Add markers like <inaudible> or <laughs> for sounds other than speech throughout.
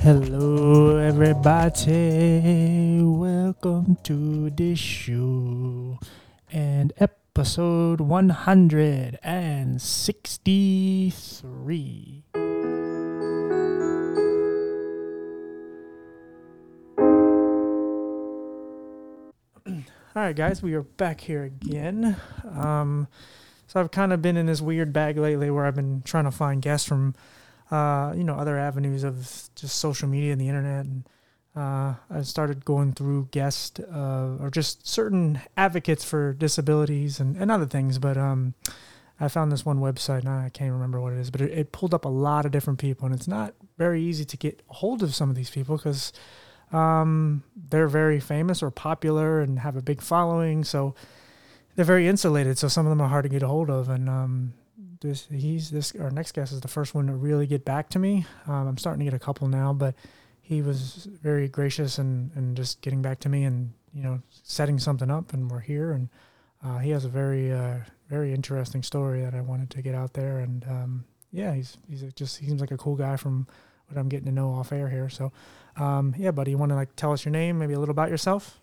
Hello, everybody. Welcome to the show and episode 163. All right, guys, we are back here again. Um, so I've kind of been in this weird bag lately where I've been trying to find guests from, uh, you know, other avenues of just social media and the internet, and uh, I started going through guests uh, or just certain advocates for disabilities and, and other things. But um, I found this one website, and I can't remember what it is, but it, it pulled up a lot of different people, and it's not very easy to get hold of some of these people because um, they're very famous or popular and have a big following, so they're very insulated. So some of them are hard to get a hold of. And um, this he's this our next guest is the first one to really get back to me. Um, I'm starting to get a couple now, but he was very gracious and and just getting back to me and you know setting something up, and we're here. And uh, he has a very uh, very interesting story that I wanted to get out there. And um, yeah, he's he's just he seems like a cool guy from what I'm getting to know off air here. So um, yeah, buddy, you want to like tell us your name, maybe a little about yourself?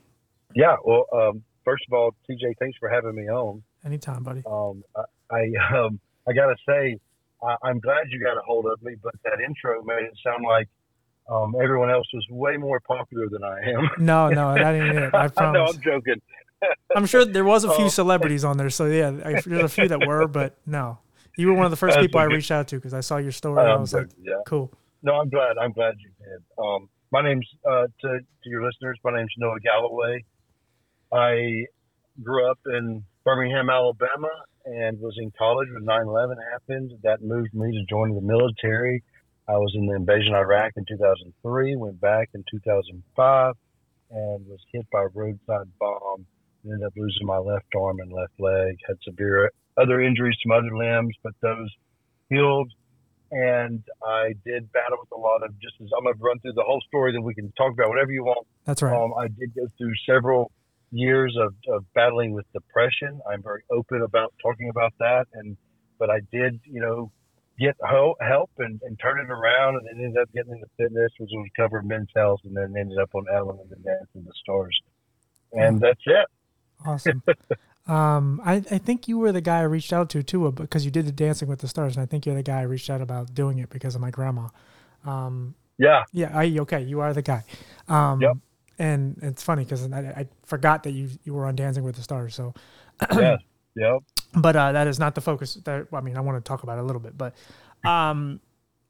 Yeah. Well, um, first of all, TJ, thanks for having me on. Anytime, buddy. Um, I, I, um, I gotta say, I, I'm glad you got a hold of me, but that intro made it sound like um, everyone else was way more popular than I am. <laughs> No, no, that ain't it. I <laughs> promise. no, I'm joking. <laughs> I'm sure there was a few Oh. celebrities on there, so yeah, I, there's a few that were, but no, you were one of the first people I reached out to because I saw your story. and I was like, yeah. cool. No, I'm glad. I'm glad you did. Um, my name's uh, to to your listeners. My name's Noah Galloway. I grew up in Birmingham, Alabama, and was in college when 9/11 happened. That moved me to join the military. I was in the invasion of Iraq in 2003. Went back in 2005, and was hit by a roadside bomb. Ended up losing my left arm and left leg. Had severe other injuries to my other limbs, but those healed and I did battle with a lot of just as I'm gonna run through the whole story, then we can talk about whatever you want. That's right. Um, I did go through several years of, of battling with depression. I'm very open about talking about that, and but I did, you know, get help and, and turn it around, and then ended up getting into fitness, which was covered men's health, and then ended up on Ellen and then Dancing the Stars, and that's it. Awesome. <laughs> um, I, I think you were the guy I reached out to too, because you did the Dancing with the Stars, and I think you're the guy I reached out about doing it because of my grandma. Um, Yeah, yeah, I okay, you are the guy. Um, Yep. And it's funny because I, I forgot that you you were on Dancing with the Stars. So, <clears throat> yes, yep. but uh, that is not the focus. That I mean, I want to talk about it a little bit, but um,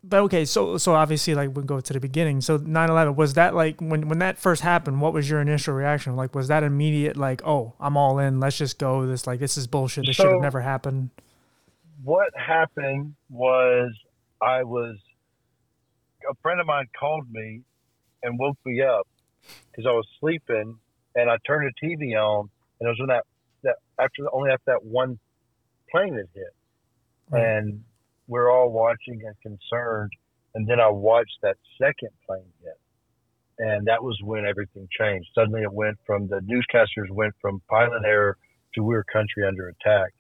but okay. So so obviously, like we go to the beginning. So 9-11, was that like when when that first happened? What was your initial reaction? Like, was that immediate? Like, oh, I'm all in. Let's just go. This like this is bullshit. This should have never happened. what happened was I was a friend of mine called me and woke me up because I was sleeping and I turned the TV on and it was when that that after only after that one plane had hit and we're all watching and concerned and then I watched that second plane hit and that was when everything changed suddenly it went from the newscasters went from pilot error to we're country under attack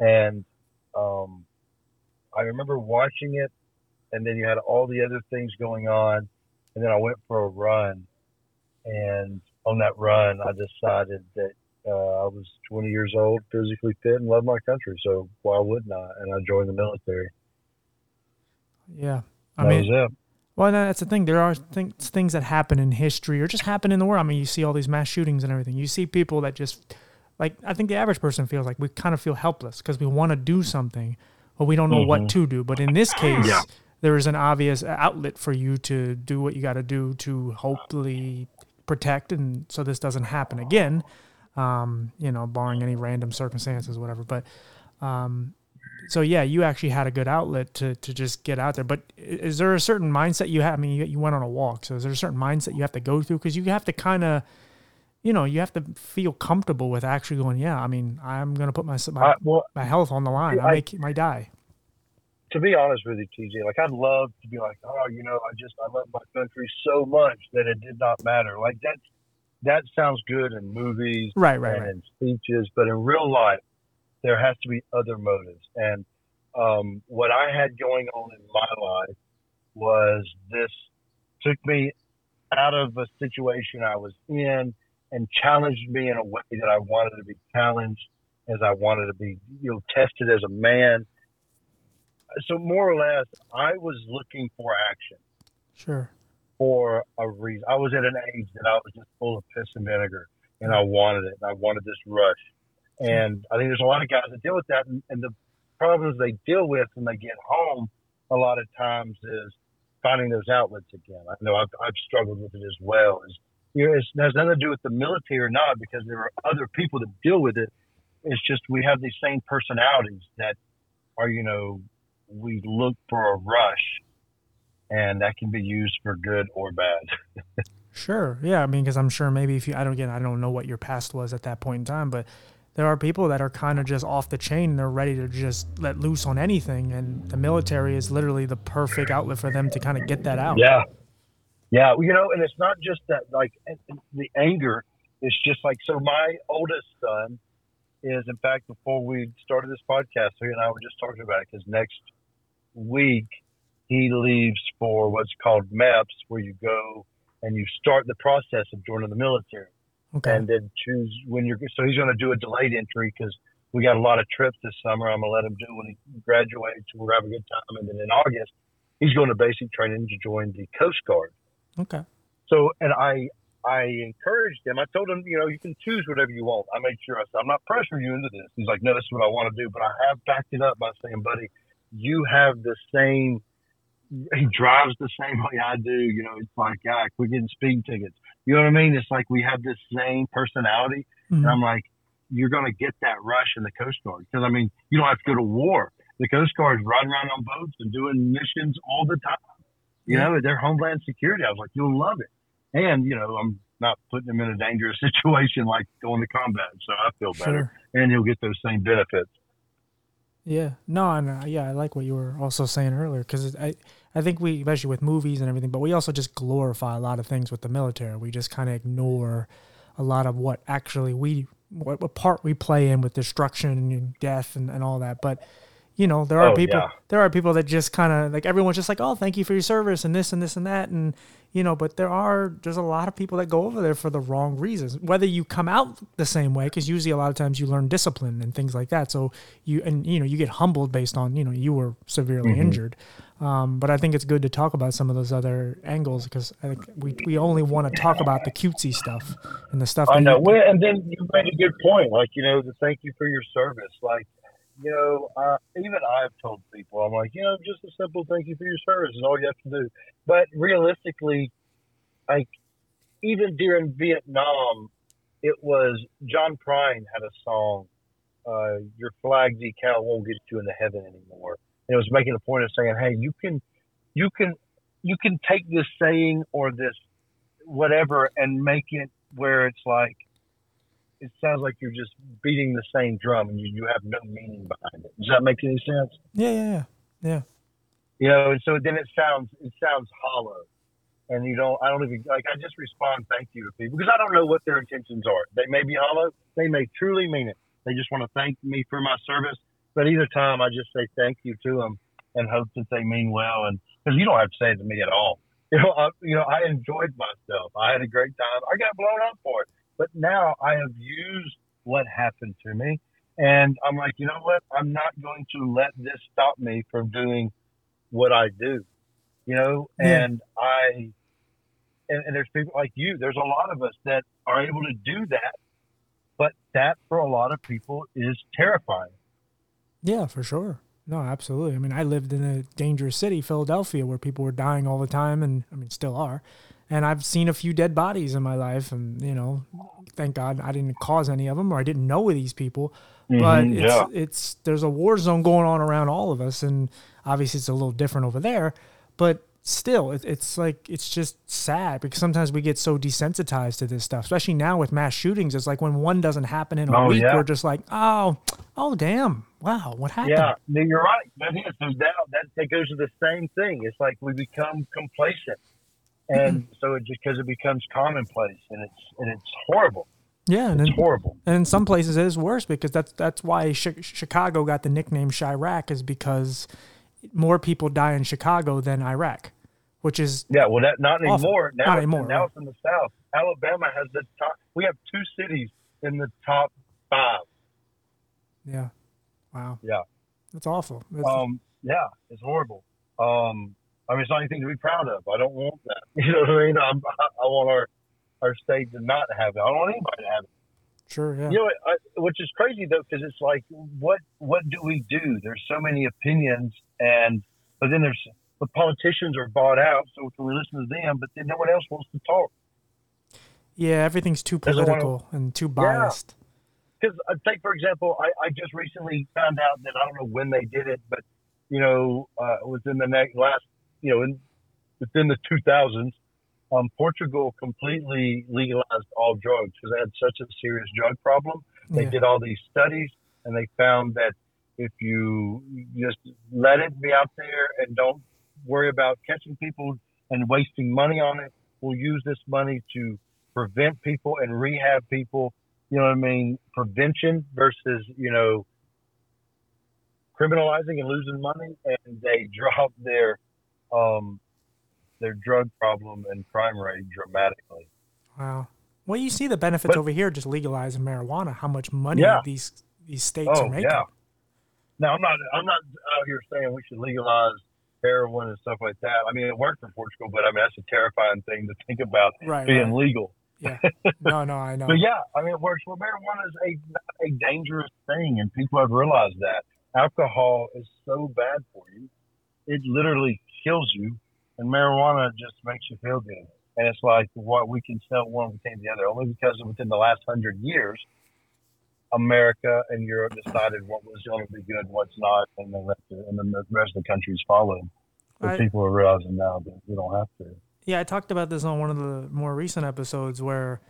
and um, I remember watching it, and then you had all the other things going on, and then I went for a run, and on that run, I decided that uh, I was 20 years old, physically fit, and loved my country. So why wouldn't I? And I joined the military. Yeah, I That mean. Well, no, that's the thing. There are things things that happen in history or just happen in the world. I mean, you see all these mass shootings and everything. You see people that just like I think the average person feels like we kind of feel helpless because we want to do something, but we don't know what Mhm. to do. But in this case, Yeah. there is an obvious outlet for you to do what you got to do to hopefully protect, and so this doesn't happen again. Um, you know, barring any random circumstances, whatever. But um, so yeah, you actually had a good outlet to to just get out there. But is there a certain mindset you have? I mean, you, you went on a walk, so is there a certain mindset you have to go through? Because you have to kind of, you know, you have to feel comfortable with actually going. Yeah, I mean, I'm gonna put my my, I, well, my health on the line. I, I- may might die. to be honest with you, TJ, like I'd love to be like, oh, you know, I just I love my country so much that it did not matter. Like that, that sounds good in movies Right, right, and right. in speeches, but in real life, there has to be other motives. And um, what I had going on in my life was this took me out of a situation I was in and challenged me in a way that I wanted to be challenged, as I wanted to be, you know, tested as a man. So more or less, I was looking for action. Sure. For a reason, I was at an age that I was just full of piss and vinegar, and I wanted it. And I wanted this rush, and I think there's a lot of guys that deal with that, and, and the problems they deal with when they get home, a lot of times is finding those outlets again. I know I've, I've struggled with it as well. Is you know, it has nothing to do with the military or not, because there are other people that deal with it. It's just we have these same personalities that are, you know, we look for a rush, and that can be used for good or bad. <laughs> sure, yeah. I mean, because I'm sure maybe if you, I don't again, I don't know what your past was at that point in time, but there are people that are kind of just off the chain. They're ready to just let loose on anything, and the military is literally the perfect outlet for them to kind of get that out. Yeah, yeah. You know, and it's not just that. Like the anger is just like so. My oldest son is, in fact, before we started this podcast, he and I were just talking about it because next week he leaves for what's called MEPS, where you go and you start the process of joining the military. Okay. And then choose when you're. So he's going to do a delayed entry because we got a lot of trips this summer. I'm going to let him do when he graduates. We'll have a good time. And then in August, he's going to basic training to join the Coast Guard. Okay. So, and I, I encouraged him. I told him, you know, you can choose whatever you want. I made sure I said, I'm not pressuring you into this. He's like, no, this is what I want to do. But I have backed it up by saying, buddy, you have the same he drives the same way I do. You know, it's like, God, we're getting speed tickets. You know what I mean? It's like we have this same personality. Mm-hmm. And I'm like, you're going to get that rush in the Coast Guard. Because, I mean, you don't have to go to war. The Coast Guard's riding around on boats and doing missions all the time. You yeah. know, they're homeland security. I was like, you'll love it. And, you know, I'm not putting them in a dangerous <laughs> situation like going to combat. So I feel better. Sure. And he'll get those same benefits. Yeah, no, and uh, yeah, I like what you were also saying earlier because I, I think we, especially with movies and everything, but we also just glorify a lot of things with the military. We just kind of ignore a lot of what actually we, what, what, part we play in with destruction and death and, and all that. But you know, there are oh, people, yeah. there are people that just kind of like everyone's just like, oh, thank you for your service and this and this and that, and you know, but there are there's a lot of people that go over there for the wrong reasons. Whether you come out the same way, because usually a lot of times you learn discipline and things like that. So you and you know you get humbled based on you know you were severely mm-hmm. injured. Um, but I think it's good to talk about some of those other angles because I think we we only want to talk about the cutesy stuff and the stuff. I know. Well, and then you made a good point, like you know, the thank you for your service, like you know, uh, even I've told people, I'm like, you know, just a simple thank you for your service is all you have to do. But realistically, like, even during Vietnam, it was John Prine had a song, uh, Your flag decal won't get you into heaven anymore. It was making a point of saying, hey, you can, you can, you can take this saying or this whatever and make it where it's like, it sounds like you're just beating the same drum and you, you have no meaning behind it. Does that make any sense? Yeah, yeah, yeah. Yeah. You know, and so then it sounds it sounds hollow. And you don't I don't even like I just respond thank you to people because I don't know what their intentions are. They may be hollow, they may truly mean it. They just want to thank me for my service. But either time I just say thank you to them and hope that they mean well and because you don't have to say it to me at all. <laughs> You know, I, you know, I enjoyed myself. I had a great time. I got blown up for it. But now I have used what happened to me. And I'm like, you know what? I'm not going to let this stop me from doing what I do, you know? Yeah. And I, and, and there's people like you, there's a lot of us that are able to do that. But that for a lot of people is terrifying. Yeah, for sure. No, absolutely. I mean, I lived in a dangerous city, Philadelphia, where people were dying all the time, and I mean, still are and I've seen a few dead bodies in my life, and you know, thank God I didn't cause any of them, or I didn't know these people. Mm-hmm, but it's yeah. it's there's a war zone going on around all of us, and obviously it's a little different over there, but still, it, it's like it's just sad because sometimes we get so desensitized to this stuff, especially now with mass shootings. It's like when one doesn't happen in a oh, week, yeah. we're just like, oh, oh, damn, wow, what happened? Yeah, no, you're right. That is no doubt. That, that goes to the same thing. It's like we become complacent and so it just because it becomes commonplace and it's and it's horrible. Yeah, and It's in, horrible. and in some places it is worse because that's that's why Chi- Chicago got the nickname Chiraq is because more people die in Chicago than Iraq, which is Yeah, well, that not Awful. anymore. Now, Not it's- anymore, now right. it's in the South. Alabama has the top. We have two cities in the top five. yeah, wow, Yeah. that's awful. That's, Um, yeah, it's horrible. Um, I mean, it's not anything to be proud of. I don't want that. <laughs> You know what I mean? I'm, I want our our state to not have it. I don't want anybody to have it. sure, yeah, You know, I, which is crazy though, because it's like, what what do we do? There's so many opinions, and but then there's the politicians are bought out, so we listen to them, but then no one else wants to talk. yeah. Everything's too political and too biased. because uh, take for example, I, I just recently found out that I don't know when they did it, but you know, uh, within the next last, you know, in, within the 2000s, um, Portugal completely legalized all drugs because they had such a serious drug problem. They Yeah. did all these studies and they found that if you just let it be out there and don't worry about catching people and wasting money on it, we'll use this money to prevent people and rehab people. You know what I mean? Prevention versus, you know, criminalizing and losing money. And they <laughs> drop their, um, their drug problem and crime rate dramatically. Wow. Well, you see the benefits But- over here just legalizing marijuana. How much money Yeah. these these states Oh are making. yeah. Now I'm not I'm not out here saying we should legalize heroin and stuff like that. I mean it worked for Portugal, but I mean that's a terrifying thing to think about Right. being right. legal. Yeah. <laughs> No, no, I know. But yeah, I mean it works. Well, marijuana is a a dangerous thing, and people have realized that alcohol is so bad for you. It literally kills you, and marijuana just makes you feel good. And it's like what we can sell one became the other, only because within the last hundred years, America and Europe decided what was going to be good, what's not, and the rest of, and then the rest of the countries followed. But I- people are realizing now that we don't have to. Yeah, I talked about this on one of the more recent episodes where,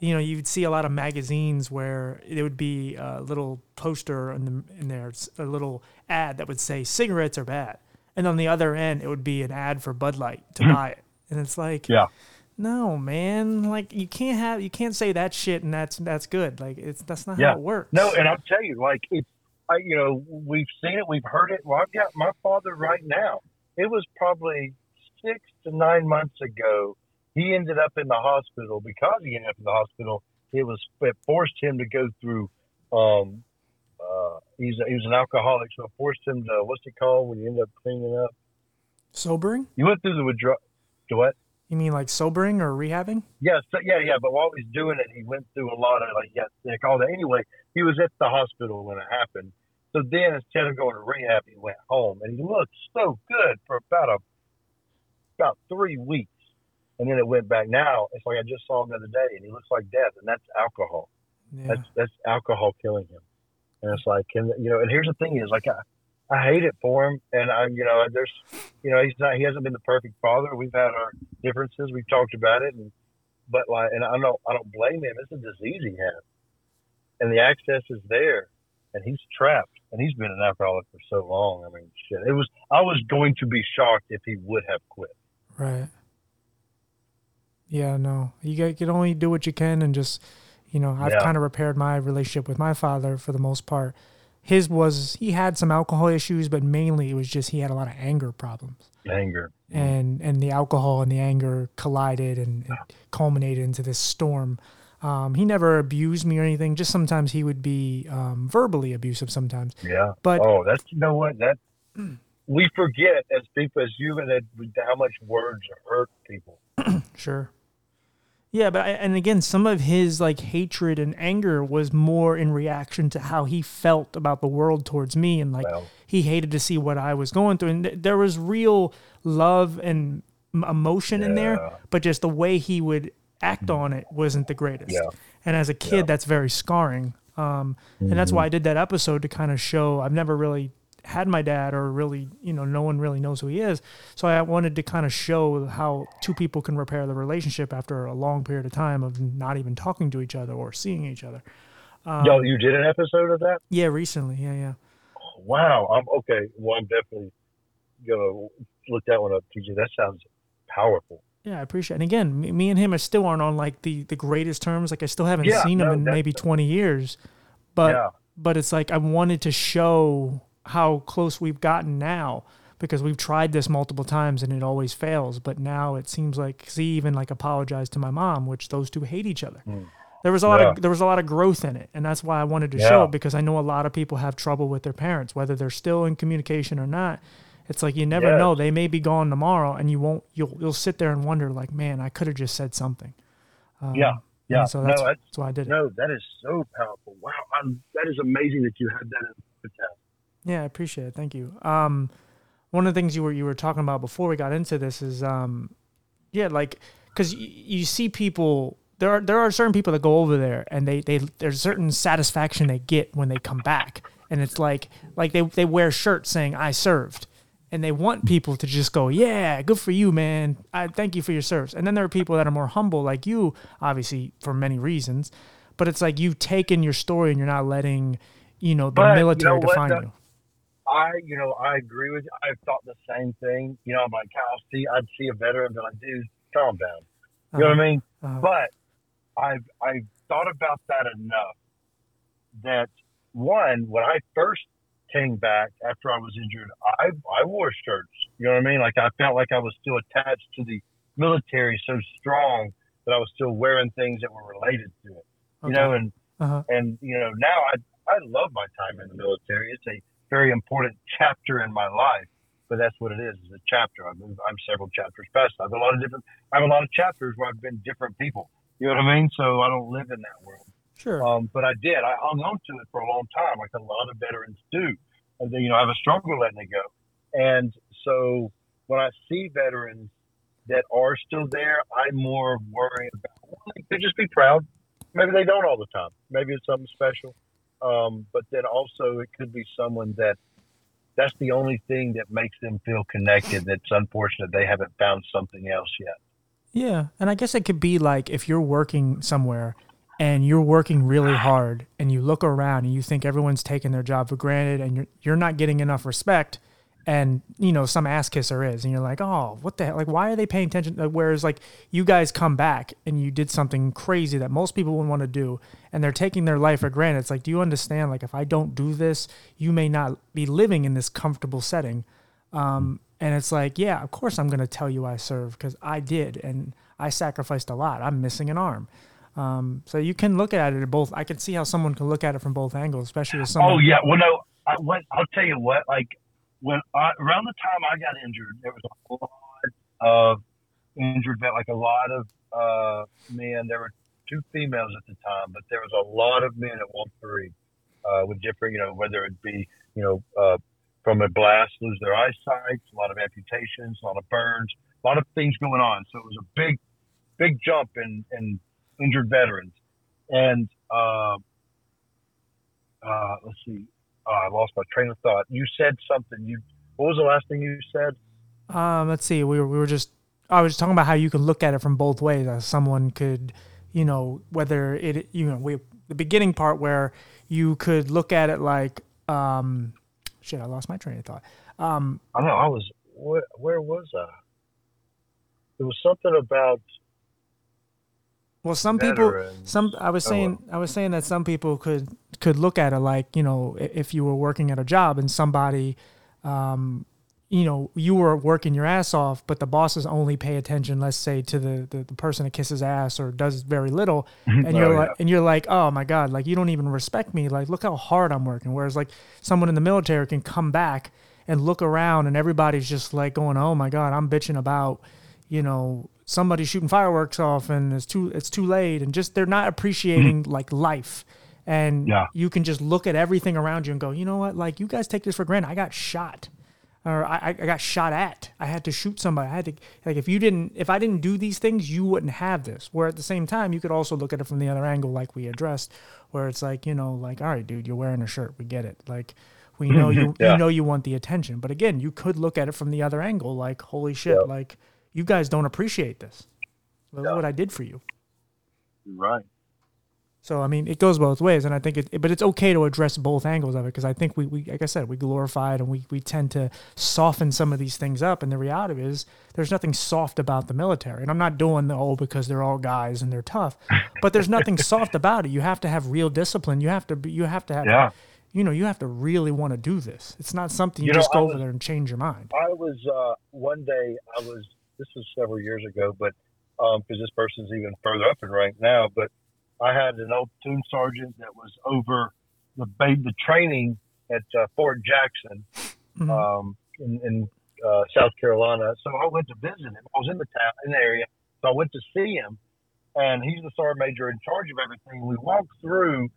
you know, you'd see a lot of magazines where there would be a little poster in, the, in there, a little ad that would say cigarettes are bad. And on the other end, it would be an ad for Bud Light to <laughs> buy it. And it's like, Yeah. No, man, like you can't have, you can't say that shit and that's, that's good. Like it's, that's not Yeah. how it works. No, and I'll tell you, like it's, I, you know, we've seen it, we've heard it. Well, I've got my father right now. It was probably six to nine months ago. He ended up in the hospital because he ended up in the hospital. It was it forced him to go through. Um, uh, he's a, he was an alcoholic, so it forced him to what's it called when you end up cleaning up. Sobering? You went through the withdrawal. What? You mean like sobering or rehabbing? Yeah, so, yeah, yeah. But while he's doing it, he went through a lot of like, yeah, sick, all that. Anyway, he was at the hospital when it happened. So then, instead of going to rehab, he went home, and he looked so good for about a about three weeks, and then it went back. Now it's like I just saw him the other day, and he looks like death, and that's alcohol. Yeah. That's that's alcohol killing him. And it's like, and you know, and here's the thing is like I. I hate it for him, and I'm, you know, there's, you know, he's not, he hasn't been the perfect father. We've had our differences. We've talked about it, and but like, and I don't, I don't blame him. It's a disease he has, and the access is there, and he's trapped, and he's been an alcoholic for so long. I mean, shit. It was, I was going to be shocked if he would have quit. Right. Yeah, no. You got- can only do what you can and just, you know, I've Yeah. kind of repaired my relationship with my father for the most part. His was he had some alcohol issues, but mainly it was just he had a lot of anger problems. Anger. And and the alcohol and the anger collided and, and culminated into this storm. Um, he never abused me or anything. Just sometimes he would be um, verbally abusive sometimes. Yeah. But Oh, that's you know what that we forget as people as human that how much words hurt people. <clears throat> Sure. Yeah, but I, and again, some of his like hatred and anger was more in reaction to how he felt about the world towards me, and like he hated to see what I was going through, and th- there was real love and emotion in there, Mm-hmm. but just the way he would act on it wasn't the greatest. Yeah. And as a kid, that's very scarring. Um, and Mm-hmm. that's why I did that episode to kind of show I've never really had my dad or really, you know, no one really knows who he is. So I wanted to kind of show how two people can repair the relationship after a long period of time of not even talking to each other or seeing each other. Um, Yo, you did an episode of that? Yeah, recently. Yeah, yeah. Wow. I'm okay. Well, I'm definitely gonna look that one up, TJ. That sounds powerful. Yeah, I appreciate. it. And again, me, me and him are still aren't on like the the greatest terms. Like I still haven't Yeah, seen him no, in maybe twenty years, but yeah. but it's like I wanted to show how close we've gotten now because we've tried this multiple times and it always fails. But now it seems like he even like apologized to my mom, which those two hate each other. There was a lot Yeah. of there was a lot of growth in it, and that's why I wanted to show Yeah. it because I know a lot of people have trouble with their parents, whether they're still in communication or not. It's like you never know; they may be gone tomorrow, and you won't. You'll you'll sit there and wonder, like, man, I could have just said something. Um, Yeah, yeah. So that's, no, that's, that's why I did it. no, that is so powerful. Wow, I'm, that is amazing that you had that in the test. Yeah, I appreciate it. Thank you. Um, one of the things you were you were talking about before we got into this is, um, yeah, like because y- you see people there are there are certain people that go over there and they they there's certain satisfaction they get when they come back, and it's like like they they wear shirts saying I served. And they want people to just go, yeah, good for you, man. I thank you for your service. And then there are people that are more humble, like you, obviously for many reasons. But it's like you've taken your story and you're not letting, you know, the But you military know define Doug? you. I, you know, I agree with you. I've thought the same thing. You know, I'm like, I'll see, I'd see a veteran and be like, dude, calm down. You know what I mean? Uh-huh. But I've I've thought about that enough that one, when I first came back after I was injured, I I wore shirts. You know what I mean? Like I felt like I was still attached to the military so strong that I was still wearing things that were related to it. You Okay. know, and Uh-huh. and you know now I I love my time in the military. It's a very important chapter in my life. But that's what it is. It's a chapter. I'm, I'm several chapters past. I have a lot of different. I have a lot of chapters where I've been different people. You know what I mean? So I don't live in that world. Sure. Um, but I did. I hung on to it for a long time, like a lot of veterans do. And then, you know, I have a struggle letting it go. And so when I see veterans that are still there, I'm more worried about. Well, they could just be proud. Maybe they don't all the time. Maybe it's something special. Um, but then also it could be someone that that's the only thing that makes them feel connected. That's unfortunate they haven't found something else yet. Yeah, and I guess it could be like if you're working somewhere and you're working really hard and you look around and you think everyone's taking their job for granted and you're you're not getting enough respect and you know some ass kisser is and you're like oh what the hell like why are they paying attention whereas like you guys come back and you did something crazy that most people wouldn't want to do and they're taking their life for granted it's like do you understand like if i don't do this you may not be living in this comfortable setting um, and it's like, yeah, of course I'm going to tell you I serve because I did and I sacrificed a lot. I'm missing an arm. Um, so you can look at it at both. I can see how someone can look at it from both angles, especially with someone. Oh yeah, well no, I, what, I'll tell you what. Like when I, around the time I got injured, there was a lot of injured vet, like a lot of uh, men. There were two females at the time, but there was a lot of men at one three uh, with different, you know, whether it be you know uh, from a blast lose their eyesight, a lot of amputations, a lot of burns, a lot of things going on. So it was a big, big jump in in injured veterans, and. Uh, uh, let's see. Oh, I lost my train of thought. You said something. You what was the last thing you said? Um, let's see. We were, we were just, I was talking about how you can look at it from both ways. As someone could, you know, whether it, you know, we, the beginning part where you could look at it like, um, shit, I lost my train of thought. Um, I don't know. I was where, where was I? There was something about Well, some people, some I was Oh, saying, I was saying that some people could could look at it like you know, if you were working at a job and somebody, um, you know, you were working your ass off, but the bosses only pay attention, let's say, to the the, the person that kisses ass or does very little, <laughs> and you're Oh, like, yeah. and you're like, oh my god, like you don't even respect me. Like, look how hard I'm working. Whereas like someone in the military can come back and look around, and everybody's just like going, oh my god, I'm bitching about you know somebody shooting fireworks off and it's too it's too late and just they're not appreciating like life and Yeah. you can just look at everything around you and go you know what? Like you guys take this for granted. I got shot. Or I, I got shot at. I had to shoot somebody. I had to like if you didn't if i didn't do these things you wouldn't have this. Where at the same time you could also look at it from the other angle like we addressed where it's like you know like all right dude you're wearing a shirt. We get it. Like we know mm-hmm. you Yeah. you know you want the attention. But again you could look at it from the other angle like holy shit Yeah. like you guys don't appreciate this. Look what i did for you. Right. So I mean, it goes both ways, and I think it. But it's okay to address both angles of it because I think we, we, like I said, we glorify it and we we tend to soften some of these things up. And the reality is, there's nothing soft about the military. And I'm not doing the oh because they're all guys and they're tough, but there's nothing <laughs> soft about it. You have to have real discipline. You have to be. You have to have. Yeah. You know, you have to really want to do this. It's not something you, You know, just go was- over there and change your mind. I was uh, one day. I was. This was several years ago, but because this person's even further up in rank now. But I had an old platoon sergeant that was over the the training at uh, Fort Jackson Mhm. um, in, in uh, South Carolina. So I went to visit him. I was in the town in the area, so I went to see him, and he's the sergeant major in charge of everything. We walked through,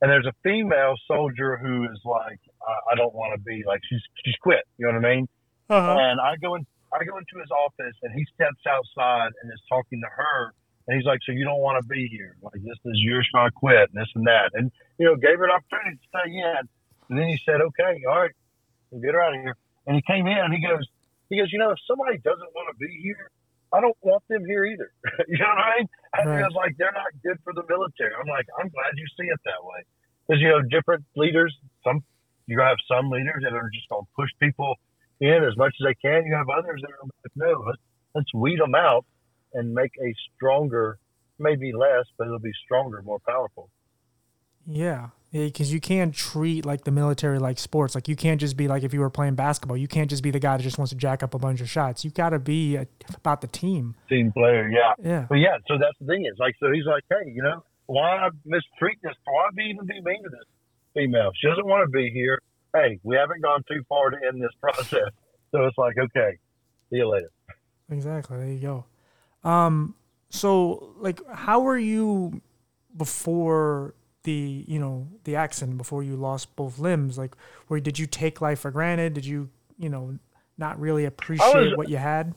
and there's a female soldier who is like, I, I don't want to be like she's she's quit. You know what I mean? Uh-huh. And I go in, I go into his office, and he steps outside and is talking to her. And he's like, "So you don't want to be here? Like this is your shot, quit, and this and that." And you know, gave her an opportunity to stay in. And then he said, "Okay, all right, we'll get her out of here." And he came in, and he goes, "He goes, you know, if somebody doesn't want to be here, I don't want them here either." <laughs> you know what I mean? And Right. like, "They're not good for the military." I'm like, "I'm glad you see it that way." Because you know, different leaders, some you have some leaders that are just going to push people in as much as they can. You have others that are like, no, let's, let's weed them out and make a stronger, maybe less, but it'll be stronger, more powerful. Yeah, because you can't treat like the military like sports. Like you can't just be like if you were playing basketball, you can't just be the guy that just wants to jack up a bunch of shots. You got to be a, about the team. Team player, yeah. Yeah, But yeah, so that's the thing is like, so he's like, hey, you know, why mistreat this? Why be even be mean to this female? She doesn't want to be here. Hey, we haven't gone too far to end this <laughs> process. So it's like, okay, see you later. exactly. There you go. Um, so like, how were you before the you know the accident? Before you lost both limbs, like, where did you take life for granted? Did you you know not really appreciate what you had?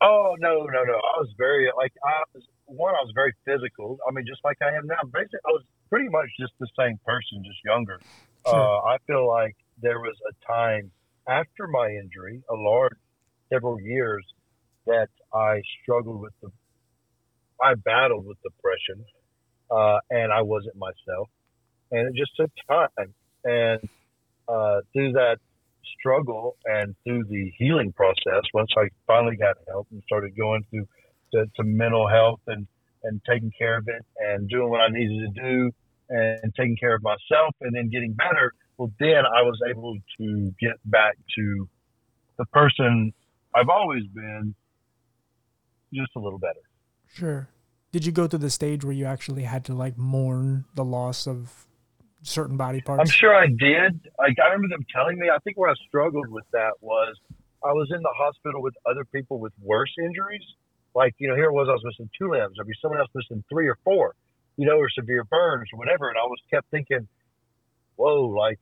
Oh no, no, no! I was very like I was one. I was very physical. I mean, just like I am now. Basically, I was pretty much just the same person, just younger. Sure. Uh, I feel like there was a time after my injury, a large several years, that I struggled with the. I battled with depression, uh, and I wasn't myself, and it just took time. And uh, through that struggle and through the healing process, once I finally got help and started going through to, to mental health and, and taking care of it and doing what I needed to do and taking care of myself and then getting better, well, then I was able to get back to the person I've always been, just a little better. Sure. Did you go to the stage where you actually had to like mourn the loss of certain body parts? I'm sure I did. Like I remember them telling me. I think where I struggled with that was I was in the hospital with other people with worse injuries. Like you know, here it was I was missing two limbs. There'd be someone else missing three or four. You know, or severe burns or whatever. And I was kept thinking, whoa, like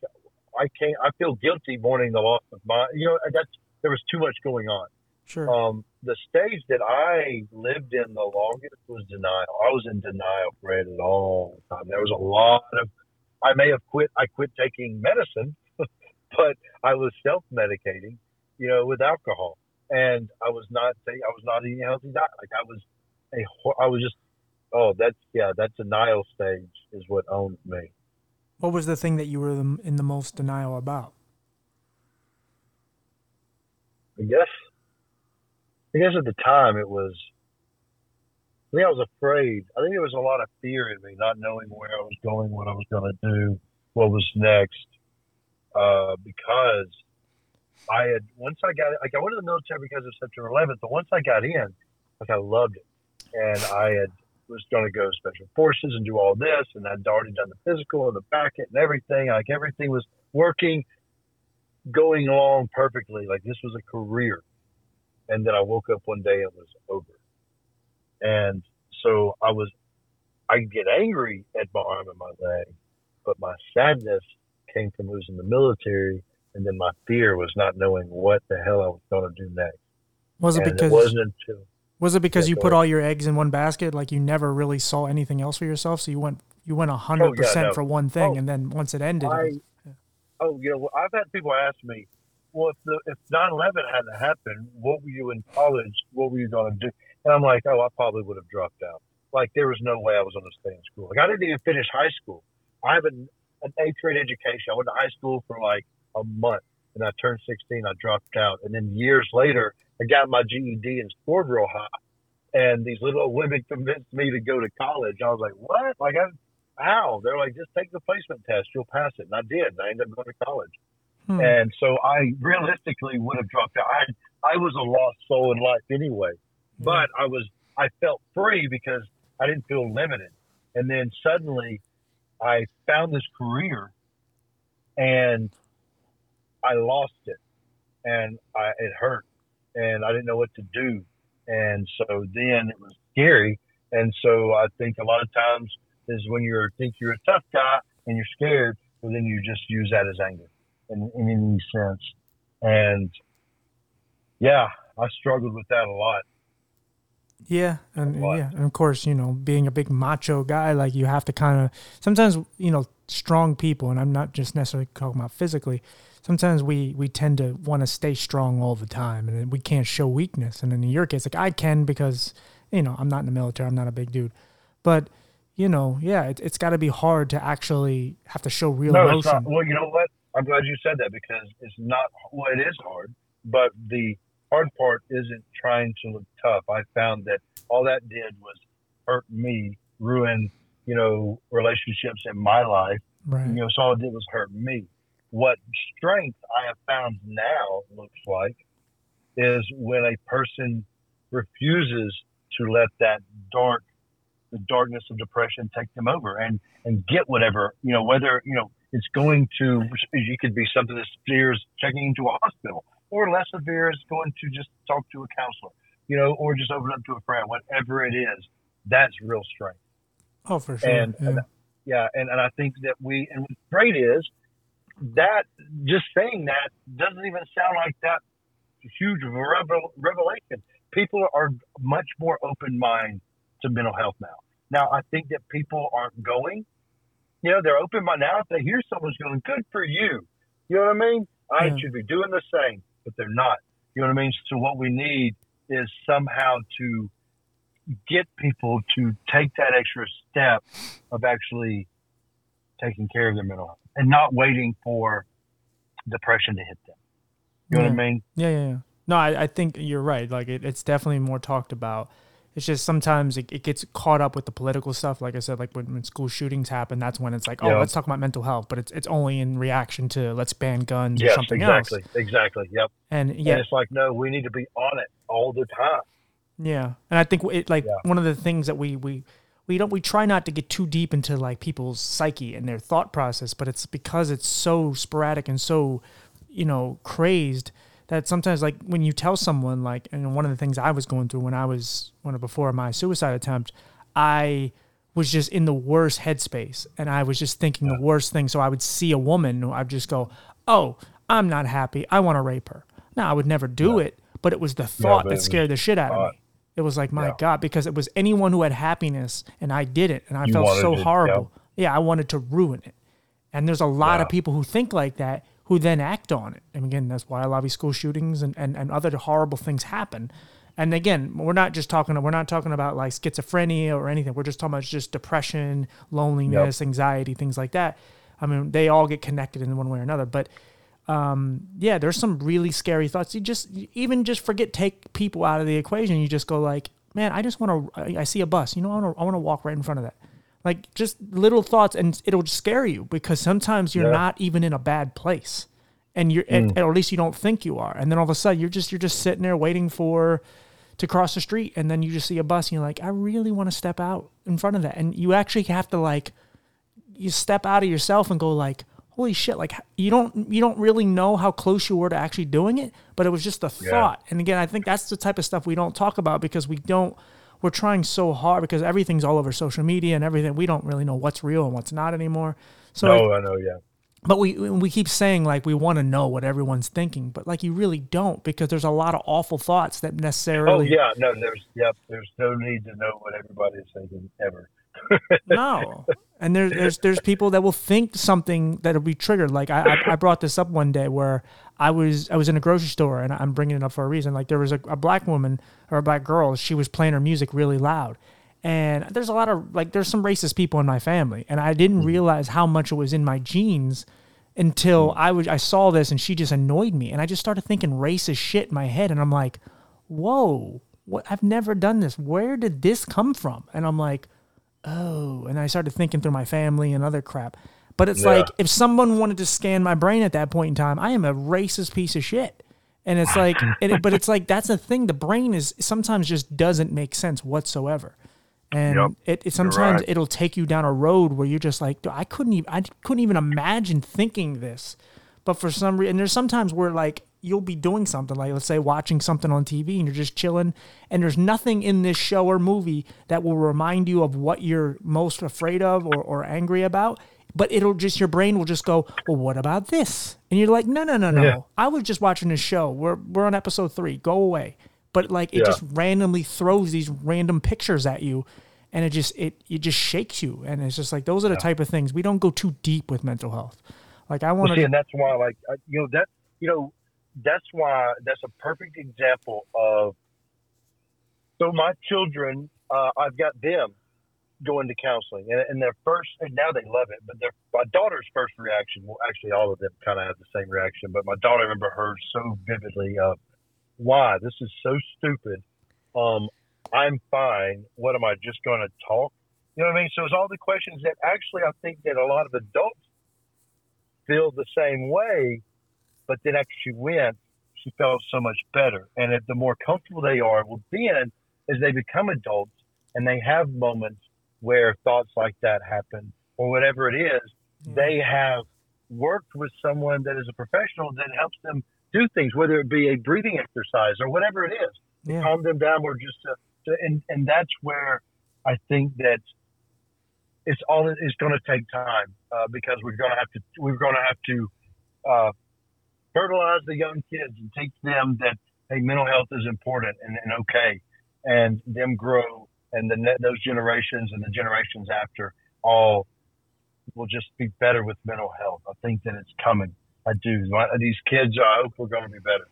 I can't. I feel guilty mourning the loss of my. You know, that's there was too much going on. Sure. Um, the stage that I lived in the longest was denial. I was in denial for it a long time. There was a lot of, I may have quit, I quit taking medicine, <laughs> but I was self medicating, you know, with alcohol. And I was not, I was not eating a healthy diet. Like I was a, I was just, oh, that's, yeah, that denial stage is what owned me. What was the thing that you were in the most denial about? I guess, I guess at the time it was, I think I was afraid. I think there was a lot of fear in me, not knowing where I was going, what I was going to do, what was next. Uh, because I had, once I got, like, I went to the military because of September 11th, but once I got in, like, I loved it. And I had, was going to go special forces and do all this. And I'd already done the physical and the back end and everything. Like, everything was working, going along perfectly. Like, this was a career. And then I woke up one day and it was over. And so I was, I could get angry at my arm and my leg, but my sadness came from losing the military. And then my fear was not knowing what the hell I was going to do next. Was it and because it wasn't until was it because you put all your eggs in one basket? Like you never really saw anything else for yourself, so you went you went a hundred Oh, yeah, percent no. for one thing, Oh, and then once it ended, it I, was- oh, you know, I've had people ask me, well, if the if 9/11 hadn't happened, what were you in college? What were you going to do? And I'm like, oh, I probably would have dropped out. like there was no way I was going to stay in school. Like I didn't even finish high school. I have an, an eighth grade education. I went to high school for like a month, and I turned 16. I dropped out, and then years later, I got my GED and scored real high. And these little women convinced me to go to college. I was like, what? Like, I, how? They're like, just take the placement test. You'll pass it. And I did. And I ended up going to college. Hmm. And so I realistically would have dropped out. I, I was a lost soul in life anyway, hmm. but I was, I felt free because I didn't feel limited. And then suddenly I found this career and I lost it and I, it hurt and I didn't know what to do. And so then it was scary. And so I think a lot of times is when you think you're a tough guy and you're scared, well, then you just use that as anger in, in any sense. And yeah, I struggled with that a lot. Yeah, and yeah, and of course, you know, being a big macho guy, like you have to kind of sometimes, you know, strong people, and I'm not just necessarily talking about physically. Sometimes we we tend to want to stay strong all the time, and we can't show weakness. And in your case, like I can because you know I'm not in the military, I'm not a big dude, but you know, yeah, it, it's got to be hard to actually have to show real no, emotion. Well, you know what? I'm glad you said that because it's not. Well, it is hard, but the hard part isn't trying to look tough. I found that all that did was hurt me, ruin, you know, relationships in my life. Right. You know, so all it did was hurt me. What strength I have found now looks like is when a person refuses to let that dark, the darkness of depression take them over and, and get whatever, you know, whether, you know, it's going to, you could be something as severe as checking into a hospital or less severe is going to just talk to a counselor, you know, or just open up to a friend, whatever it is. That's real strength. Oh, for sure. And yeah, and, yeah, and, and I think that we, and what's great is that just saying that doesn't even sound like that huge revel- revelation. People are much more open mind to mental health now. Now, I think that people aren't going. You know, they're open mind now. If they hear someone's going, good for you. You know what I mean? I yeah. should be doing the same but they're not. You know what I mean? So what we need is somehow to get people to take that extra step of actually taking care of their mental health and not waiting for depression to hit them. You know yeah. what I mean? Yeah, yeah, yeah. No, I, I think you're right. Like it, it's definitely more talked about it's just sometimes it, it, gets caught up with the political stuff. Like I said, like when, when school shootings happen, that's when it's like, oh, let's talk about mental health, but it's it's only in reaction to let's ban guns yes, or something exactly, else. Exactly. Exactly. Yep. And yeah, and it's like no, we need to be on it all the time. Yeah, and I think it like yeah. one of the things that we we we don't we try not to get too deep into like people's psyche and their thought process, but it's because it's so sporadic and so you know crazed that sometimes like when you tell someone like and one of the things I was going through when I was when before my suicide attempt, I was just in the worst headspace and I was just thinking yeah. the worst thing. So I would see a woman, I'd just go, "Oh, I'm not happy. I want to rape her." Now I would never do yeah. it, but it was the thought yeah, that scared the shit out of me. It was like, my God, because it was anyone who had happiness and I did it and I you felt so horrible. Yeah, I wanted to ruin it. And there's a lot of people who think like that who then act on it. And again, that's why a lot of school shootings and, and, and other horrible things happen. And again, we're not just talking we're not talking about like schizophrenia or anything. We're just talking about just depression, loneliness, yep. anxiety, things like that. I mean, they all get connected in one way or another. But um, yeah, there's some really scary thoughts. You just even just forget take people out of the equation. You just go like, man, I just want to. I see a bus. You know, I want to. I want to walk right in front of that like just little thoughts and it'll scare you because sometimes you're yeah. not even in a bad place. And you're mm. at, or at least you don't think you are. And then all of a sudden you're just you're just sitting there waiting for to cross the street and then you just see a bus and you're like i really want to step out in front of that. And you actually have to like you step out of yourself and go like holy shit like you don't you don't really know how close you were to actually doing it but it was just a thought. And again i think that's the type of stuff we don't talk about because we don't we're trying so hard because everything's all over social media and everything. We don't really know what's real and what's not anymore. So no, I know, yeah. But we we keep saying like we want to know what everyone's thinking, but like you really don't because there's a lot of awful thoughts that oh, necessarily. Oh yeah, no, there's yep, there's no need to know what everybody's thinking ever. <laughs> no, and there's there's there's people that will think something that'll be triggered. Like I I brought this up one day where I was I was in a grocery store and I'm bringing it up for a reason. Like there was a, a black woman or a black girl. She was playing her music really loud, And there's a lot of like there's some racist people in my family, and I didn't mm-hmm. realize how much it was in my genes until mm-hmm. I was I saw this and she just annoyed me, and I just started thinking racist shit in my head, and I'm like, whoa, what? I've never done this. Where did this come from? And I'm like, oh, and I started thinking through my family and other crap. But it's Yeah. like if someone wanted to scan my brain at that point in time, I am a racist piece of shit. And it's like, <laughs> it, but it's like that's the thing. The brain is sometimes just doesn't make sense whatsoever, and Yep. it, it sometimes right. it'll take you down a road where you're just like, I couldn't even, I couldn't even imagine thinking this. But for some reason, and there's sometimes where like you'll be doing something like let's say watching something on TV and you're just chilling, and there's nothing in this show or movie that will remind you of what you're most afraid of or, or angry about. But it'll just your brain will just go, well, what about this? And you're like, no, no, no, no. Yeah. I was just watching this show. We're we're on episode three. Go away. But like it Yeah. just randomly throws these random pictures at you, and it just it it just shakes you. And it's just like those are the type of things we don't go too deep with mental health. Like I want Well, see, to. and that's why, like, I- you know, that, you know, that's why that's a perfect example of. So my children, uh, I've got them going to counseling, and, and their first, now they love it. But their my daughter's first reaction, well, actually, all of them kind of have the same reaction. But my daughter, I remember her so vividly of, "Why this is so stupid." Um, I'm fine. What am I just going to talk? You know what I mean? So it's all the questions that actually I think that a lot of adults feel the same way, but then after she went, she felt so much better. And if the more comfortable they are, well, then as they become adults and they have moments where thoughts like that happen or whatever it is, they have worked with someone that is a professional that helps them do things, whether it be a breathing exercise or whatever it is, to Yeah. calm them down or just to, to and, and that's where I think that it's all it's going to take time uh, because we're going to have to we're going to have to uh, fertilize the young kids and teach them that hey mental health is important and, and okay and them grow and the those generations and the generations after all will just be better with mental health. I think that it's coming. I do. These kids, I hope we're going to be better.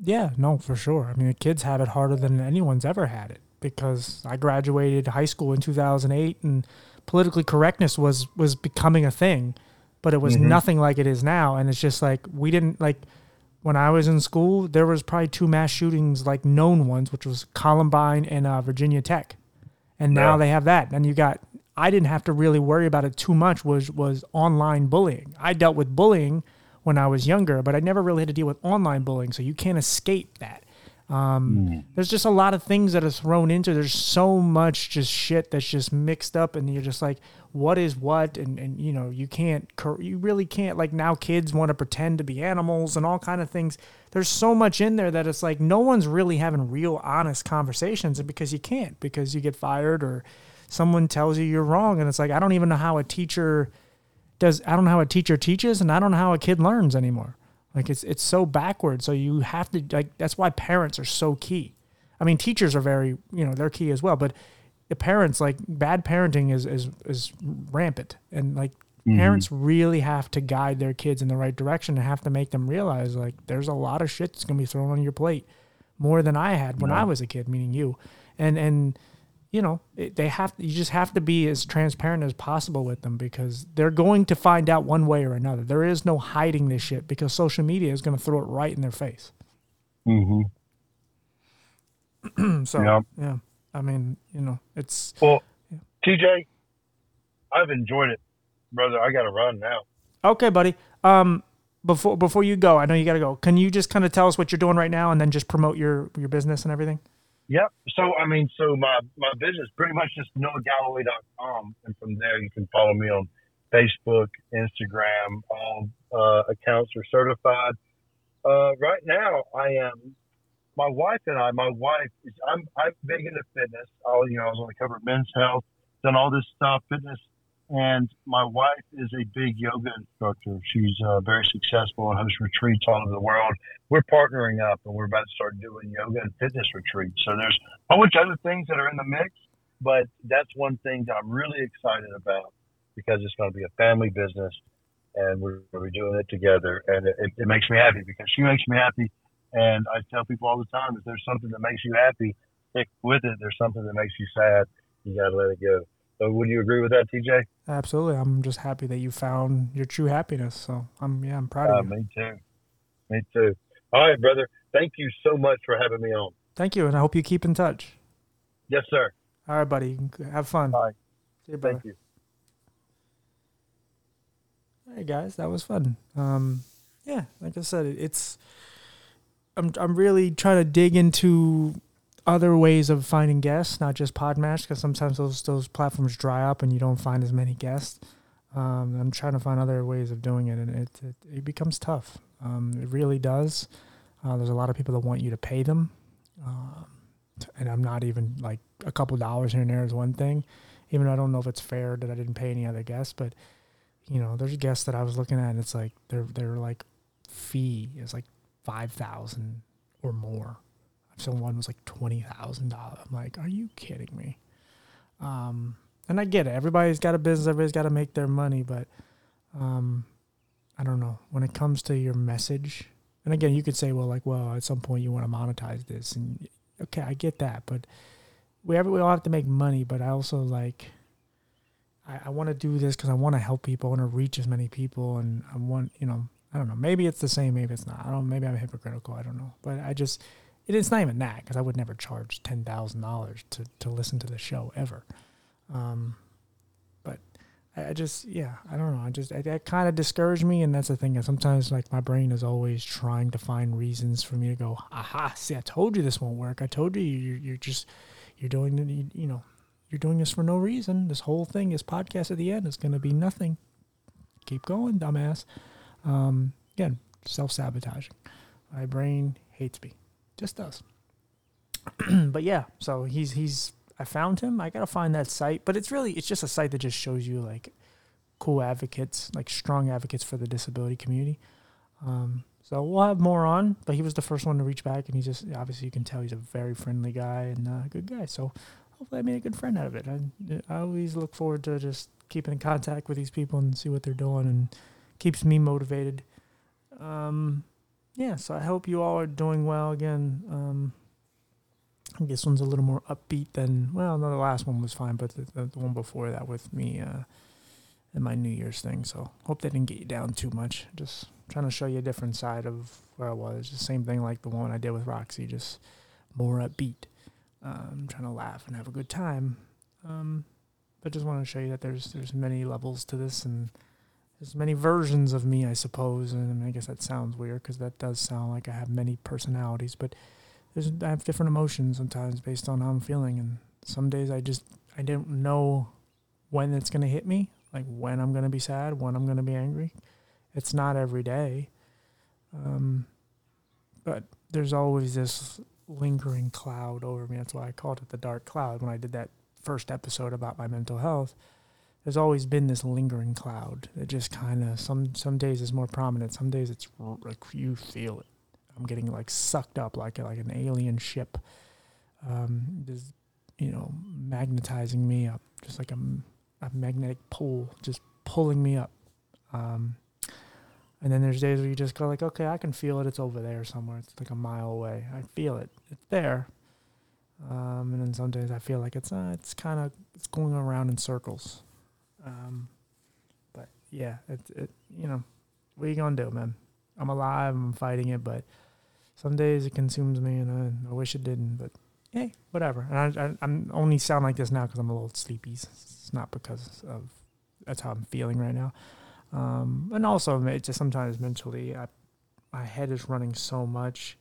Yeah, no, for sure. I mean, the kids have it harder than anyone's ever had it because I graduated high school in 2008 and politically correctness was was becoming a thing, but it was nothing like it is now and it's just like we didn't like when I was in school, there was probably two mass shootings like known ones, which was Columbine and uh, Virginia Tech. And now Yeah. they have that. And you got I didn't have to really worry about it too much was was online bullying. I dealt with bullying when I was younger, but I never really had to deal with online bullying, so you can't escape that. Um, There's just a lot of things that are thrown into. There's so much just shit that's just mixed up, and you're just like, what is what? And and you know, you can't, you really can't. Like now, kids want to pretend to be animals and all kind of things. There's so much in there that it's like no one's really having real, honest conversations, and because you can't, because you get fired or someone tells you you're wrong, and it's like I don't even know how a teacher does. I don't know how a teacher teaches, and I don't know how a kid learns anymore. Like it's it's so backward. So you have to like that's why parents are so key. I mean, teachers are very you know they're key as well, but the parents like bad parenting is is is rampant, and like mm-hmm. parents really have to guide their kids in the right direction and have to make them realize like there's a lot of shit that's gonna be thrown on your plate more than I had when I was a kid, meaning you, and and you know they have you just have to be as transparent as possible with them because they're going to find out one way or another. There is no hiding this shit because social media is going to throw it right in their face. Mm-hmm. <clears throat> so Yeah. yeah, I mean you know it's Well, TJ, I've enjoyed it, brother. I got to run now. okay, buddy. Um, before before you go, I know you got to go. Can you just kind of tell us what you're doing right now and then just promote your your business and everything? Yep. So I mean, so my my business pretty much just noahgalloway.com, and from there you can follow me on Facebook, Instagram. All uh, accounts are certified. Uh, right now, I am. My wife and I. My wife is. I'm. I'm big into fitness. I, you know, I was on the cover of Men's Health, done all this stuff, fitness, and my wife is a big yoga instructor. She's uh, very successful and hosts retreats all over the world we're partnering up and we're about to start doing yoga and fitness retreats. So there's a bunch of other things that are in the mix, but that's one thing that I'm really excited about because it's going to be a family business and we're be doing it together. And it, it makes me happy because she makes me happy. And I tell people all the time, if there's something that makes you happy, stick with it. There's something that makes you sad. you got to let it go. So would you agree with that, TJ? Absolutely. I'm just happy that you found your true happiness. So I'm yeah, I'm proud uh, of you. Me too. Me too. All right, brother. Thank you so much for having me on. Thank you, and I hope you keep in touch. Yes, sir. All right, buddy. Have fun. Bye. See you, brother. Thank you. All right, guys. That was fun. Um, yeah, like I said, it's. I'm I'm really trying to dig into other ways of finding guests, not just Podmatch, because sometimes those those platforms dry up and you don't find as many guests. Um, I'm trying to find other ways of doing it, and it it, it becomes tough. Um, it really does. Uh, there's a lot of people that want you to pay them, um, and I'm not even like a couple dollars here and there is one thing. Even though I don't know if it's fair that I didn't pay any other guests, but you know, there's guests that I was looking at, and it's like they're they're like fee is like five thousand or more someone was like twenty thousand dollars. I'm like, are you kidding me? Um, and I get it. Everybody's got a business. Everybody's got to make their money, but um, I don't know when it comes to your message. And again, you could say, well, like, well, at some point you want to monetize this, and okay, I get that, but we have, we all have to make money. But I also like, I, I want to do this because I want to help people. I want to reach as many people, and I want, you know, I don't know. Maybe it's the same. Maybe it's not. I don't. Maybe I'm hypocritical. I don't know. But I just it's not even that because I would never charge ten thousand dollars to to listen to the show ever. Um, but I, I, just yeah I don't know I just that kind of discouraged me and that's the thing. Sometimes like my brain is always trying to find reasons for me to go aha see I told you this won't work. I told you you're, you're just you're doing you, you know you're doing this for no reason. This whole thing, this podcast at the end is going to be nothing. Keep going, dumbass. Um, again, self sabotaging. My brain hates me just us. <clears throat> but yeah, so he's he's I found him. I gotta find that site, but it's really it's just a site that just shows you like cool advocates, like strong advocates for the disability community. Um, so we'll have more on, but he was the first one to reach back, and he just obviously you can tell he's a very friendly guy and a good guy. So hopefully I made a good friend out of it. I, I always look forward to just keeping in contact with these people and see what they're doing, and keeps me motivated. Um, yeah, so I hope you all are doing well again. Um, this one's a little more upbeat than well, no, the last one was fine, but the, the, the one before that with me uh, and my New Year's thing. So hope that didn't get you down too much. Just trying to show you a different side of where I was. The same thing like the one I did with Roxy, just more upbeat. Um, trying to laugh and have a good time. Um, but just want to show you that there's there's many levels to this and there's many versions of me, I suppose, and I guess that sounds weird because that does sound like I have many personalities. But there's I have different emotions sometimes based on how I'm feeling, and some days I just I don't know when it's gonna hit me, like when I'm gonna be sad, when I'm gonna be angry. It's not every day, um, but there's always this lingering cloud over me. That's why I called it the dark cloud when I did that first episode about my mental health there's always been this lingering cloud that just kind of some some days is more prominent some days it's like you feel it i'm getting like sucked up like like an alien ship um just you know magnetizing me up just like a, a magnetic pull just pulling me up um and then there's days where you just go like okay i can feel it it's over there somewhere it's like a mile away i feel it it's there um, and then some days I feel like it's uh, it's kind of it's going around in circles. Um, but yeah, it, it, you know, what are you gonna do, man? I'm alive. I'm fighting it, but some days it consumes me, and I, I wish it didn't. But hey, whatever. And I, I, I'm only sound like this now because I'm a little sleepy. It's not because of that's how I'm feeling right now. Um, and also, it's just sometimes mentally, I, my head is running so much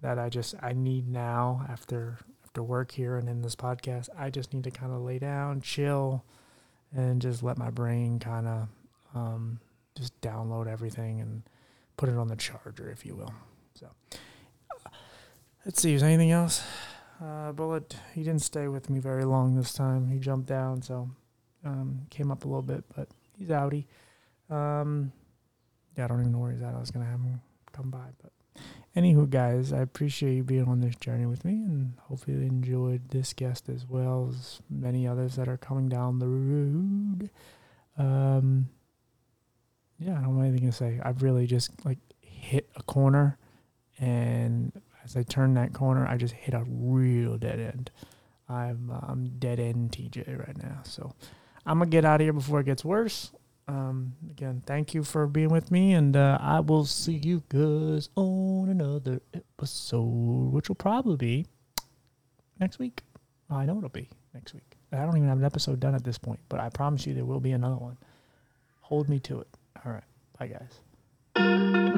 that I just I need now after after work here and in this podcast, I just need to kind of lay down, chill and just let my brain kind of um, just download everything and put it on the charger, if you will. So let's see. Is anything else? Uh, Bullet. He didn't stay with me very long this time. He jumped down, so um, came up a little bit, but he's outie. Um, yeah, I don't even know where he's at. I was gonna have him come by, but Anywho, guys, I appreciate you being on this journey with me, and hopefully you enjoyed this guest as well as many others that are coming down the road. Um, yeah, I don't have anything to say. I've really just like hit a corner, and as I turn that corner, I just hit a real dead end. I'm uh, I'm dead end TJ right now. So I'm gonna get out of here before it gets worse. Um, again, thank you for being with me, and uh, I will see you guys on another episode, which will probably be next week. I know it'll be next week. I don't even have an episode done at this point, but I promise you there will be another one. Hold me to it. All right. Bye, guys.